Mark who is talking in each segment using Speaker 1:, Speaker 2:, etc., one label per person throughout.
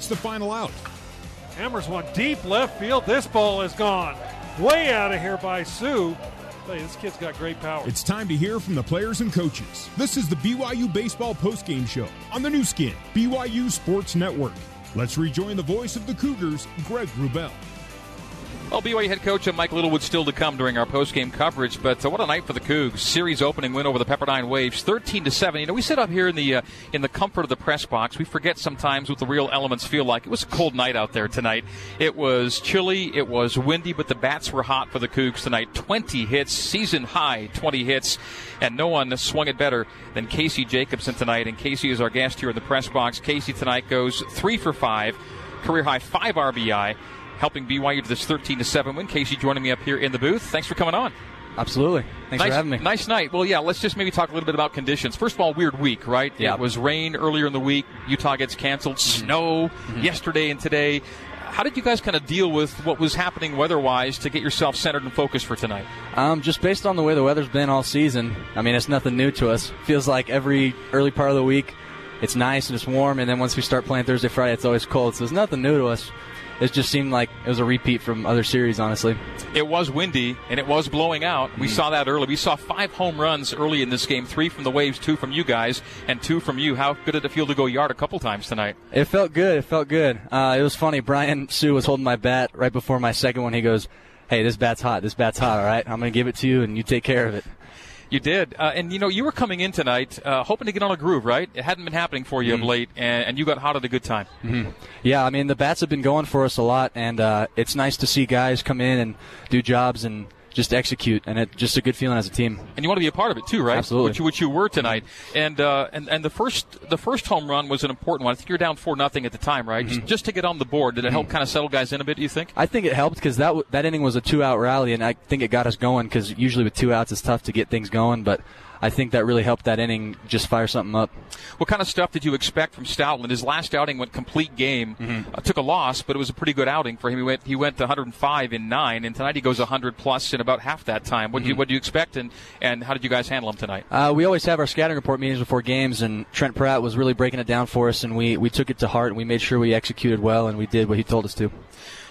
Speaker 1: reach the final out.
Speaker 2: Hammers one deep left field. This ball is gone. Way out of here by Sue. Hey, this kid's got great power.
Speaker 1: It's time to hear from the players and coaches. This is the BYU Baseball Postgame Show on the Nu Skin, BYU Sports Network. Let's rejoin the voice of the Cougars, Greg Wrubell.
Speaker 3: Well, BYU head coach Mike Littlewood still to come during our post-game coverage, but uh, what a night for the Cougs! Series opening win over the Pepperdine Waves, 13 to seven. You know, we sit up here in the uh, in the comfort of the press box. We forget sometimes what the real elements feel like. It was a cold night out there tonight. It was chilly, it was windy, but the bats were hot for the Cougs tonight. 20 hits, season high 20 hits, and no one swung it better than Casey Jacobson tonight. And Casey is our guest here in the press box. Casey tonight goes three for five, career high five RBI helping BYU to this 13 to 7 win. Casey joining me up here in the booth. Thanks for coming on.
Speaker 4: Absolutely. Thanks
Speaker 3: nice,
Speaker 4: for having me.
Speaker 3: Nice night. Well, yeah, let's just maybe talk a little bit about conditions. First of all, weird week, right?
Speaker 4: Yeah.
Speaker 3: It was rain earlier in the week. Utah gets canceled.
Speaker 4: Mm-hmm.
Speaker 3: Snow mm-hmm. yesterday and today. How did you guys kind of deal with what was happening weather-wise to get yourself centered and focused for tonight?
Speaker 4: Um, just based on the way the weather's been all season. I mean, it's nothing new to us. Feels like every early part of the week, it's nice and it's warm, and then once we start playing Thursday, Friday, it's always cold. So it's nothing new to us it just seemed like it was a repeat from other series, honestly.
Speaker 3: It was windy and it was blowing out. We mm-hmm. saw that early. We saw five home runs early in this game three from the Waves, two from you guys, and two from you. How good did it feel to go yard a couple times tonight?
Speaker 4: It felt good. It felt good. Uh, it was funny. Brian Sue was holding my bat right before my second one. He goes, Hey, this bat's hot. This bat's hot, all right? I'm going to give it to you and you take care of it.
Speaker 3: You did, uh, and you know you were coming in tonight uh, hoping to get on a groove, right? It hadn't been happening for you mm-hmm. of late, and, and, you got hot at a good time.
Speaker 4: Mm-hmm. Yeah, I mean the bats have been going for us a lot, and uh, it's nice to see guys come in and do jobs and just execute, and it's just a good feeling as a team.
Speaker 3: And you want to be a part of it too, right?
Speaker 4: Absolutely.
Speaker 3: Which, you, which you were tonight. And uh, and and the first the first home run was an important one. I think you're down four nothing at the time, right? Mm-hmm. Just, just, to get on the board, did it help mm-hmm. kind of settle guys in a bit? Do you think?
Speaker 4: I think it helped because that that inning was a two out rally, and I think it got us going because usually with two outs it's tough to get things going, but. I think that really helped that inning just fire something up.
Speaker 3: What kind of stuff did you expect from Stoutland? His last outing went complete game. Mm-hmm. Uh, took a loss, but it was a pretty good outing for him. He went he went 105 in nine, and tonight he goes 100 plus in about half that time. What mm-hmm. do you what do you expect, and and how did you guys handle him tonight?
Speaker 4: Uh, we always have our scouting report meetings before games, and Trent Pratt was really breaking it down for us, and we we took it to heart, and we made sure we executed well, and we did what he told us to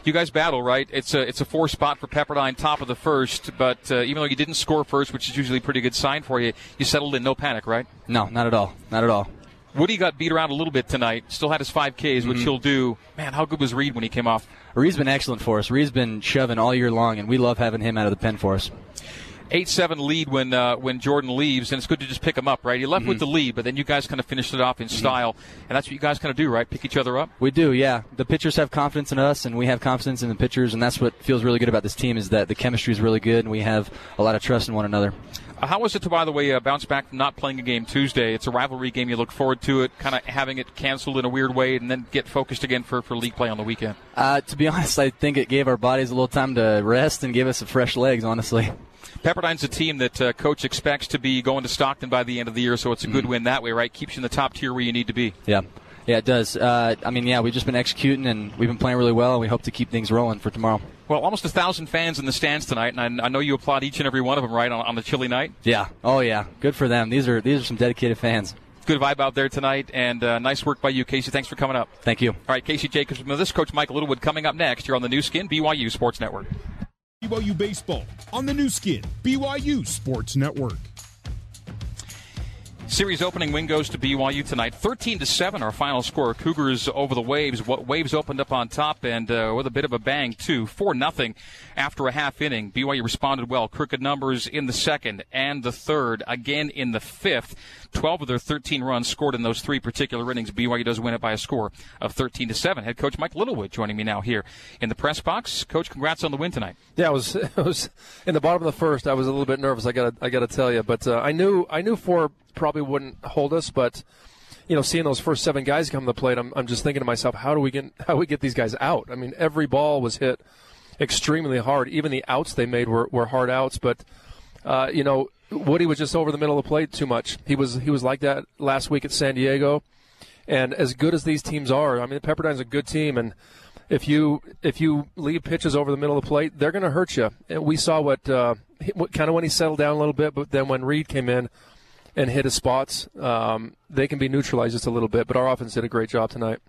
Speaker 3: you guys battle, right? It's a it's a four spot for Pepperdine, top of the first. But uh, even though you didn't score first, which is usually a pretty good sign for you, you settled in no panic, right?
Speaker 4: No, not at all, not at all.
Speaker 3: Woody got beat around a little bit tonight. Still had his five Ks, which mm-hmm. he'll do. Man, how good was Reed when he came off?
Speaker 4: Reed's been excellent for us. Reed's been shoving all year long, and we love having him out of the pen for us
Speaker 3: eight seven lead when uh, when Jordan leaves, and it's good to just pick him up, right? He left mm-hmm. with the lead, but then you guys kind of finished it off in mm-hmm. style, and that's what you guys kind of do, right? Pick each other up.
Speaker 4: We do, yeah. The pitchers have confidence in us, and we have confidence in the pitchers, and that's what feels really good about this team is that the chemistry is really good, and we have a lot of trust in one another.
Speaker 3: Uh, how was it to, by the way, uh, bounce back from not playing a game Tuesday? It's a rivalry game. You look forward to it, kind of having it canceled in a weird way, and then get focused again for, for league play on the weekend.
Speaker 4: Uh, to be honest, I think it gave our bodies a little time to rest and give us some fresh legs, honestly.
Speaker 3: Pepperdine's a team that uh, coach expects to be going to Stockton by the end of the year, so it's a good mm-hmm. win that way, right? Keeps you in the top tier where you need to be.
Speaker 4: Yeah. Yeah, it does. Uh, I mean, yeah, we've just been executing and we've been playing really well, and we hope to keep things rolling for tomorrow.
Speaker 3: Well, almost a thousand fans in the stands tonight, and I, I know you applaud each and every one of them, right, on, on the chilly night.
Speaker 4: Yeah. Oh, yeah. Good for them. These are these are some dedicated fans
Speaker 3: good vibe out there tonight, and uh, nice work by you, Casey. Thanks for coming up.
Speaker 4: Thank you. All
Speaker 3: right, Casey Jacobs with this, Coach Mike Littlewood coming up next. You're on the Nu Skin, BYU Sports Network.
Speaker 1: BYU Baseball on the Nu Skin, BYU Sports Network.
Speaker 3: Series opening win goes to BYU tonight, 13 to seven. Our final score: Cougars over the Waves. What Waves opened up on top and uh, with a bit of a bang too, four nothing after a half inning. BYU responded well. Crooked numbers in the second and the third, again in the fifth. 12 of their 13 runs scored in those three particular innings. BYU does win it by a score of 13 to 7. Head coach Mike Littlewood joining me now here in the press box. Coach, congrats on the win tonight.
Speaker 5: Yeah, I was, was in the bottom of the first. I was a little bit nervous. I got I got to tell you, but uh, I knew I knew four probably wouldn't hold us, but you know, seeing those first seven guys come to the plate, I'm, I'm just thinking to myself, how do we get how do we get these guys out? I mean, every ball was hit extremely hard. Even the outs they made were, were hard outs, but uh, you know, Woody was just over the middle of the plate too much. He was he was like that last week at San Diego, and as good as these teams are, I mean, Pepperdine's a good team, and if you if you leave pitches over the middle of the plate, they're going to hurt you. And we saw what, uh, what kind of when he settled down a little bit, but then when Reed came in, and hit his spots, um, they can be neutralized just a little bit. But our offense did a great job tonight.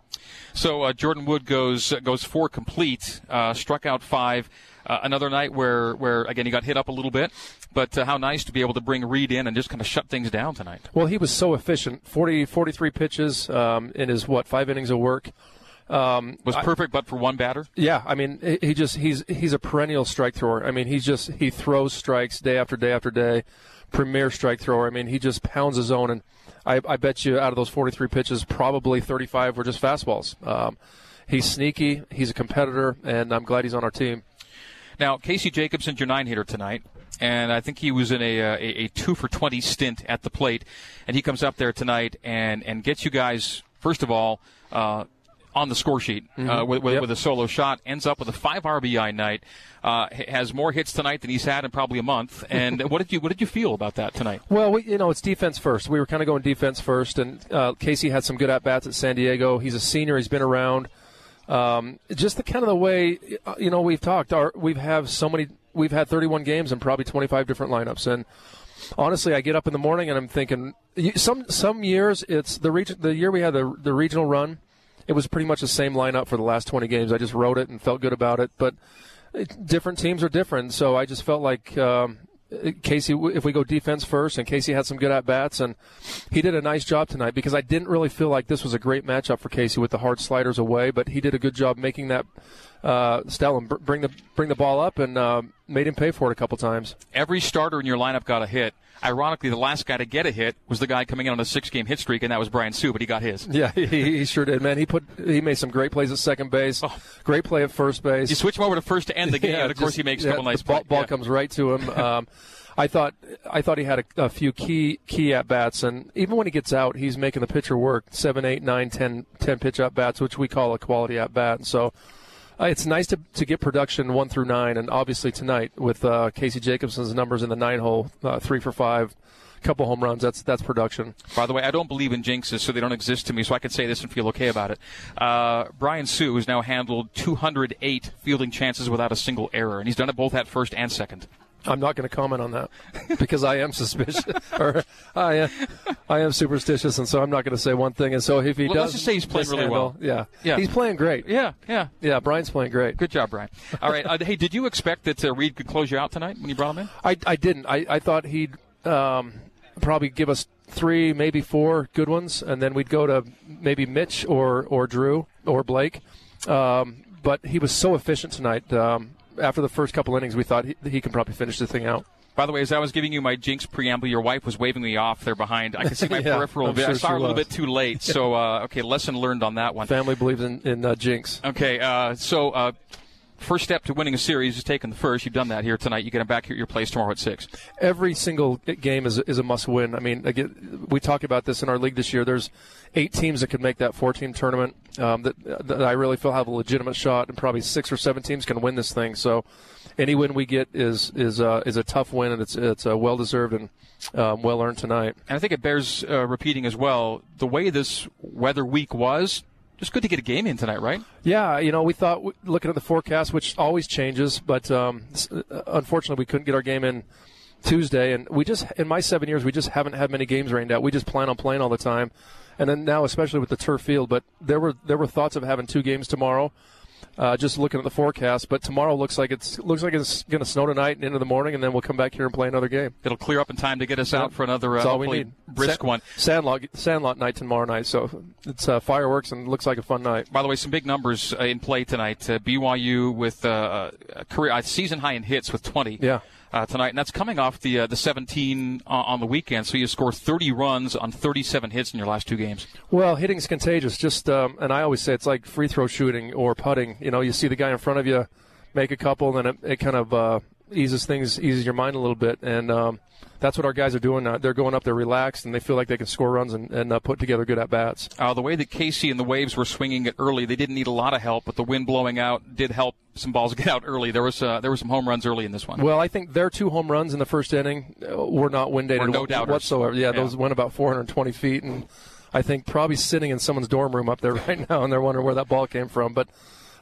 Speaker 3: So uh, Jordan Wood goes goes four complete, uh, struck out five. Uh, another night where, where again he got hit up a little bit, but uh, how nice to be able to bring Reed in and just kind of shut things down tonight.
Speaker 5: Well, he was so efficient. 40, 43 pitches um, in his what five innings of work.
Speaker 3: Um, was perfect, I, but for one batter.
Speaker 5: Yeah, I mean, he just he's he's a perennial strike thrower. I mean, he's just he throws strikes day after day after day. Premier strike thrower. I mean, he just pounds his own, and I, I bet you out of those 43 pitches, probably 35 were just fastballs. Um, he's sneaky. He's a competitor, and I'm glad he's on our team.
Speaker 3: Now, Casey Jacobson's your nine hitter tonight, and I think he was in a, uh, a, a two for 20 stint at the plate, and he comes up there tonight and, and gets you guys, first of all, uh, on the score sheet uh, mm-hmm. uh, with, with, yep. with, a solo shot. Ends up with a five RBI night. Uh, has more hits tonight than he's had in probably a month. And what did you what did you feel about that tonight?
Speaker 5: Well, we, you know, it's defense first. We were kind of going defense first, and uh, Casey had some good at bats at San Diego. He's a senior. He's been around. Um, just the kind of the way uh, you know we've talked. Our, we've have so many. We've had 31 games and probably 25 different lineups and honestly, I get up in the morning and I'm thinking some some years it's the region the year we had the the regional run it was pretty much the same lineup for the last 20 games. I just wrote it and felt good about it. But different teams are different, so I just felt like um, Casey, if we go defense first, and Casey had some good at bats, and he did a nice job tonight because I didn't really feel like this was a great matchup for Casey with the hard sliders away, but he did a good job making that uh, Stellan bring the bring the ball up and uh, made him pay for it a couple times.
Speaker 3: Every starter in your lineup got a hit. Ironically, the last guy to get a hit was the guy coming in on a six-game hit streak, and that was Brian Sue, but he got his.
Speaker 5: Yeah, he, he sure did, man. He put he made some great plays at second base, oh. great play at first base.
Speaker 3: You switch him over to first to end the game, yeah, and of just, course he makes yeah, a couple nice
Speaker 5: ball,
Speaker 3: plays.
Speaker 5: Ball yeah. comes right to him. Um, I thought I thought he had a, a, few key key at bats, and even when he gets out, he's making the pitcher work seven, eight, nine, ten, ten pitch at bats, which we call a quality at bat. So uh, it's nice to, to get production one through nine, and obviously tonight with uh, Casey Jacobson's numbers in the nine hole, uh, three for five, couple home runs. That's that's production.
Speaker 3: By the way, I don't believe in jinxes, so they don't exist to me. So I can say this and feel okay about it. Uh, Brian Sue has now handled 208 fielding chances without a single error, and he's done it both at first and second.
Speaker 5: I'm not going to comment on that because I am suspicious, or I am, I am superstitious, and so I'm not going to say one thing. And so if he
Speaker 3: well,
Speaker 5: does,
Speaker 3: let's just say he's playing really well.
Speaker 5: Yeah, yeah, he's playing great.
Speaker 3: Yeah, yeah,
Speaker 5: yeah. Brian's playing great.
Speaker 3: Good job, Brian. All right. Uh, hey, did you expect that uh, Reed could close you out tonight when you brought him in?
Speaker 5: I, I didn't. I, I thought he'd um, probably give us three, maybe four good ones, and then we'd go to maybe Mitch or or Drew or Blake. Um, but he was so efficient tonight. Um, after the first couple innings, we thought he, he can probably finish the thing out.
Speaker 3: By the way, as I was giving you my jinx preamble, your wife was waving me off there behind. I can see my yeah, peripheral. Sure I saw her a little bit too late. So, uh, okay, lesson learned on that one.
Speaker 5: Family believes in, in uh, jinx.
Speaker 3: Okay, uh, so uh, first step to winning a series is taking the first. You've done that here tonight. You get them back here at your place tomorrow at six.
Speaker 5: Every single game is is a must win. I mean, again, we talk about this in our league this year. There's eight teams that could make that four team tournament. Um, that, that I really feel have a legitimate shot, and probably six or seven teams can win this thing. So, any win we get is is uh, is a tough win, and it's it's uh, well deserved and um, well earned tonight.
Speaker 3: And I think it bears uh, repeating as well. The way this weather week was, just good to get a game in tonight, right?
Speaker 5: Yeah, you know, we thought looking at the forecast, which always changes, but um, uh, unfortunately, we couldn't get our game in Tuesday, and we just in my seven years, we just haven't had many games rained out. We just plan on playing all the time, and then now, especially with the turf field. But there were there were thoughts of having two games tomorrow uh, just looking at the forecast. But tomorrow looks like it's looks like it's going to snow tonight and into the morning, and then we'll come back here and play another game.
Speaker 3: It'll clear up in time to get us out for another uh, all we need. brisk Sa- one.
Speaker 5: Sandlot Sandlot night tomorrow night, so it's uh, fireworks and looks like a fun night.
Speaker 3: By the way, some big numbers uh, in play tonight. Uh, BYU with uh, career season high in hits with 20.
Speaker 5: Yeah
Speaker 3: uh, tonight, and that's coming off the uh, the 17 uh, on the weekend. So you score 30 runs on 37 hits in your last two games.
Speaker 5: Well, hitting's contagious. Just um, and I always say it's like free throw shooting or putting. You know, you see the guy in front of you make a couple, and then it, it kind of uh, eases things, eases your mind a little bit, and. Um, that's what our guys are doing. Uh, they're going up, they're relaxed, and they feel like they can score runs and, and uh, put together good at bats.
Speaker 3: Uh, the way that Casey and the Waves were swinging it early, they didn't need a lot of help, but the wind blowing out did help some balls get out early. There was uh, there were some home runs early in this one.
Speaker 5: Well, I think their two home runs in the first inning uh, were not wind dated
Speaker 3: no
Speaker 5: whatsoever. Yeah, yeah, those went about 420 feet, and I think probably sitting in someone's dorm room up there right now, and they're wondering where that ball came from. But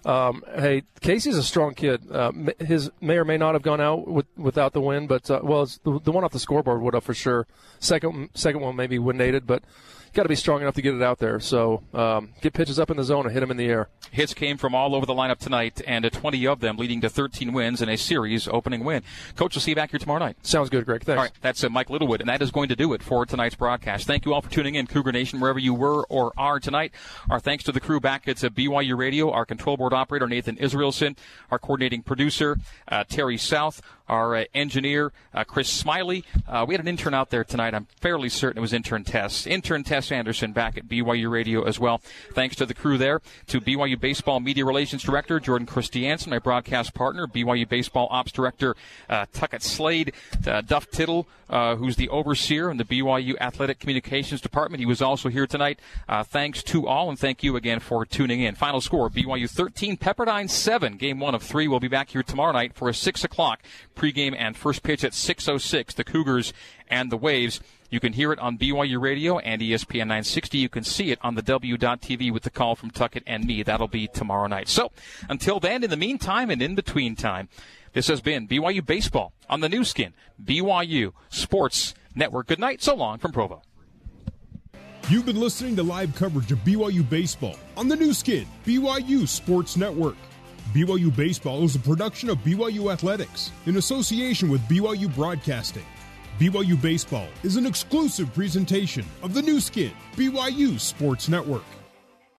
Speaker 5: Um, hey, Casey's a strong kid. Uh, his may or may not have gone out with, without the win, but uh, well, the, the, one off the scoreboard would have for sure. Second, second one maybe wouldn't aided, but got to be strong enough to get it out there. So um, get pitches up in the zone and hit them in the air.
Speaker 3: Hits came from all over the lineup tonight, and 20 of them leading to 13 wins and a series opening win. Coach we'll see you back here tomorrow night.
Speaker 5: Sounds good, Greg. Thanks.
Speaker 3: All right, that's uh, Mike Littlewood, and that is going to do it for tonight's broadcast. Thank you all for tuning in, Cougar Nation, wherever you were or are tonight. Our thanks to the crew back at uh, BYU Radio, our control board operator Nathan Israelson, our coordinating producer uh, Terry South, our uh, engineer, uh, Chris Smiley. Uh, we had an intern out there tonight. I'm fairly certain it was intern Tess. Intern Tess Anderson back at BYU Radio as well. Thanks to the crew there, to BYU Baseball Media Relations Director Jordan Christiansen, my broadcast partner, BYU Baseball Ops Director uh, Tuckett Slade, uh, Duff Tittle, uh, who's the overseer in the BYU Athletic Communications Department. He was also here tonight. thanks to all, and thank you again for tuning in. Final score, BYU 13, Pepperdine 7. Game one of three. We'll be back here tomorrow night for a 6 o'clock pregame and first pitch at 6.06, the Cougars and the Waves. You can hear it on BYU Radio and ESPN 960. You can see it on the W.TV with the call from Tuckett and me. That'll be tomorrow night. So until then, in the meantime and in between time, this has been BYU Baseball on the Nu Skin, BYU Sports Network. Good night. So long from Provo.
Speaker 1: You've been listening to live coverage of BYU Baseball on the Nu Skin, BYU Sports Network. BYU Baseball is a production of BYU Athletics in association with BYU Broadcasting. BYU Baseball is an exclusive presentation of the Nu Skin, BYU Sports Network.